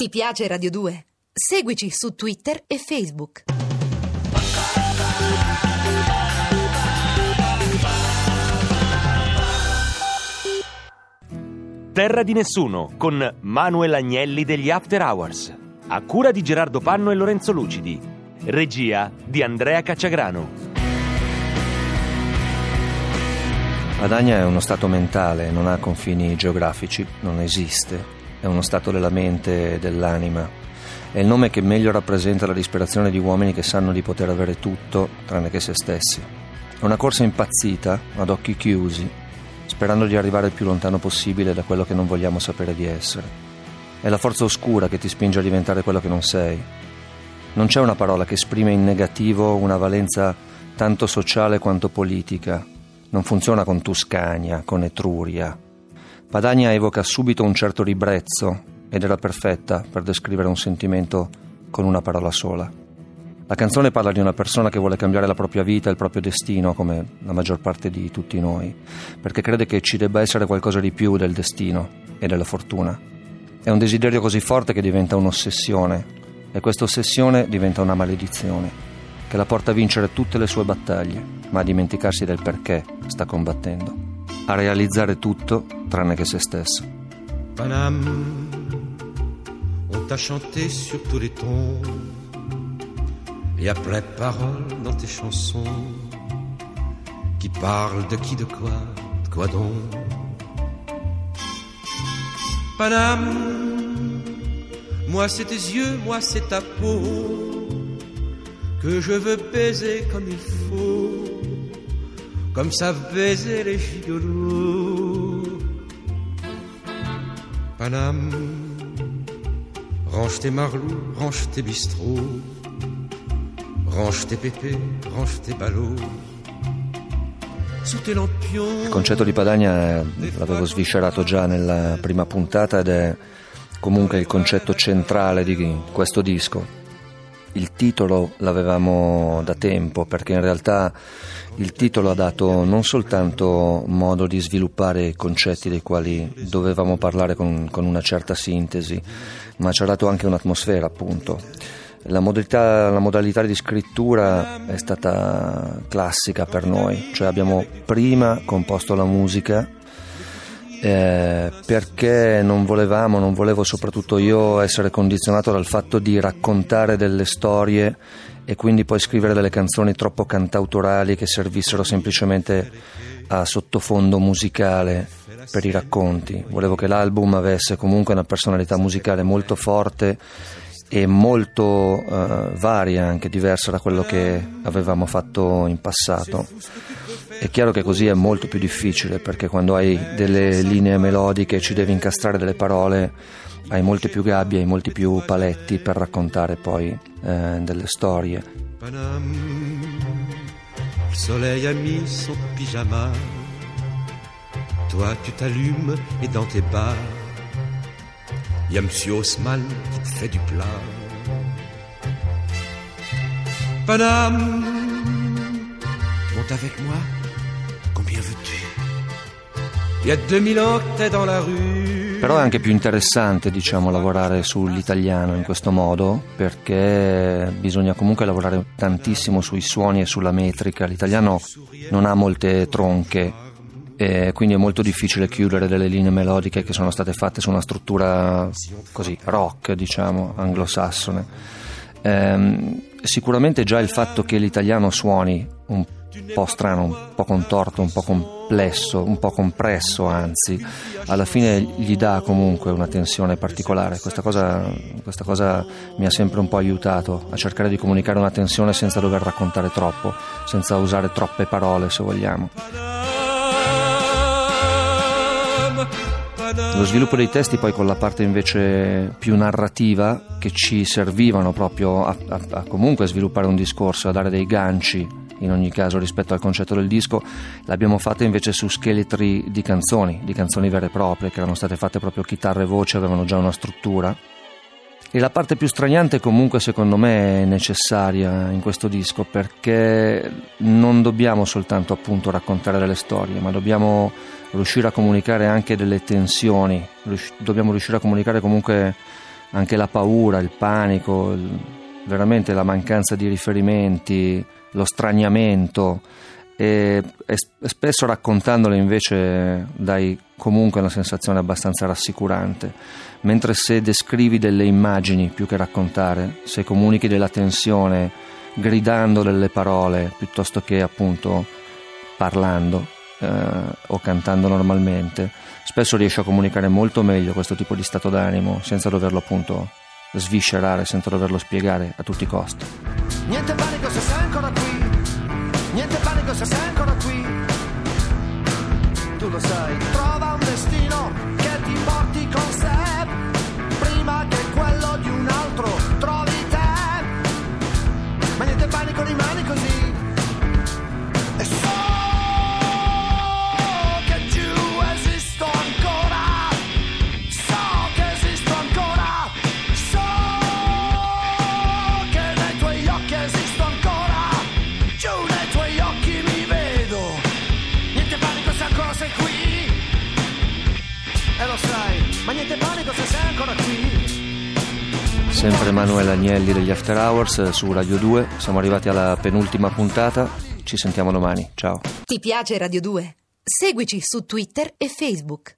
Ti piace Radio 2? Seguici su Twitter e Facebook. Terra di nessuno con Manuel Agnelli degli After Hours. A cura di Gerardo Panno e Lorenzo Lucidi. Regia di Andrea Cacciagrano. Padania è uno stato mentale, non ha confini geografici, non esiste è uno stato della mente e dell'anima. È il nome che meglio rappresenta la disperazione di uomini che sanno di poter avere tutto tranne che se stessi. È una corsa impazzita, ad occhi chiusi, sperando di arrivare il più lontano possibile da quello che non vogliamo sapere di essere. È la forza oscura che ti spinge a diventare quello che non sei. Non c'è una parola che esprime in negativo una valenza tanto sociale quanto politica. Non funziona con Tuscania, con Etruria, Padania evoca subito un certo ribrezzo ed era perfetta per descrivere un sentimento con una parola sola. La canzone parla di una persona che vuole cambiare la propria vita e il proprio destino, come la maggior parte di tutti noi, perché crede che ci debba essere qualcosa di più del destino e della fortuna. È un desiderio così forte che diventa un'ossessione e questa ossessione diventa una maledizione, che la porta a vincere tutte le sue battaglie, ma a dimenticarsi del perché sta combattendo a realizzare tutto tranne che se stesso. Paname, on t'a chanté sur tous les tons, et après parole dans tes chansons, qui parlent de qui, de quoi, de quoi donc? Paname, moi c'est tes yeux, moi c'est ta peau, que je veux baiser comme il faut comme savent baiser les gigolos. Paname, range tes marlous, range tes bistrots, range tes pépés, range tes ballots. Il concetto di Padania l'avevo sviscerato già nella prima puntata ed è comunque il concetto centrale di questo disco. Il titolo l'avevamo da tempo perché in realtà il titolo ha dato non soltanto modo di sviluppare concetti dei quali dovevamo parlare con, con una certa sintesi, ma ci ha dato anche un'atmosfera, appunto. La modalità, la modalità, di scrittura è stata classica per noi, cioè abbiamo prima composto la musica eh, perché non volevamo, non volevo soprattutto io essere condizionato dal fatto di raccontare delle storie e quindi poi scrivere delle canzoni troppo cantautorali che servissero semplicemente a sottofondo musicale per i racconti. Volevo che l'album avesse comunque una personalità musicale molto forte e molto uh, varia, anche diversa da quello che avevamo fatto in passato. È chiaro che così è molto più difficile perché quando hai delle linee melodiche ci devi incastrare delle parole hai molte più gabbie, hai molti più paletti per raccontare poi eh, delle storie. Panam, il soleil a mis son pyjama, toi tu t'allumes et dans tes bars, y a Monsieur Haussmann qui te fait du plat. Panam, monte avec moi, combien veux-tu? Il y a 2000 ans que t'es dans la rue. Però è anche più interessante, diciamo, lavorare sull'italiano in questo modo, perché bisogna comunque lavorare tantissimo sui suoni e sulla metrica. L'italiano non ha molte tronche, e quindi è molto difficile chiudere delle linee melodiche che sono state fatte su una struttura così rock, diciamo, anglosassone. Ehm, sicuramente già il fatto che l'italiano suoni un po' strano, un po' contorto, un po' complesso, un po' compresso anzi, alla fine gli dà comunque una tensione particolare. Questa cosa, questa cosa mi ha sempre un po' aiutato a cercare di comunicare una tensione senza dover raccontare troppo, senza usare troppe parole se vogliamo. Lo sviluppo dei testi poi con la parte invece più narrativa che ci servivano proprio a, a, a comunque sviluppare un discorso, a dare dei ganci in ogni caso rispetto al concetto del disco, l'abbiamo fatta invece su scheletri di canzoni, di canzoni vere e proprie, che erano state fatte proprio chitarra e voce, avevano già una struttura. E la parte più straniante comunque secondo me è necessaria in questo disco perché non dobbiamo soltanto appunto raccontare delle storie, ma dobbiamo riuscire a comunicare anche delle tensioni, dobbiamo riuscire a comunicare comunque anche la paura, il panico, veramente la mancanza di riferimenti, lo straniamento e, spesso raccontandole invece dai comunque una sensazione abbastanza rassicurante, mentre se descrivi delle immagini più che raccontare, se comunichi della tensione gridando delle parole piuttosto che appunto parlando eh, o cantando normalmente, spesso riesci a comunicare molto meglio questo tipo di stato d'animo senza doverlo appunto sviscerare, senza doverlo spiegare a tutti i costi. Niente panico se sei ancora qui Niente panico se sei ancora qui. Tu lo sai, trova Sempre Emanuele Agnelli degli After Hours su Radio 2, siamo arrivati alla penultima puntata, ci sentiamo domani, ciao. Ti piace Radio 2? Seguici su Twitter e Facebook.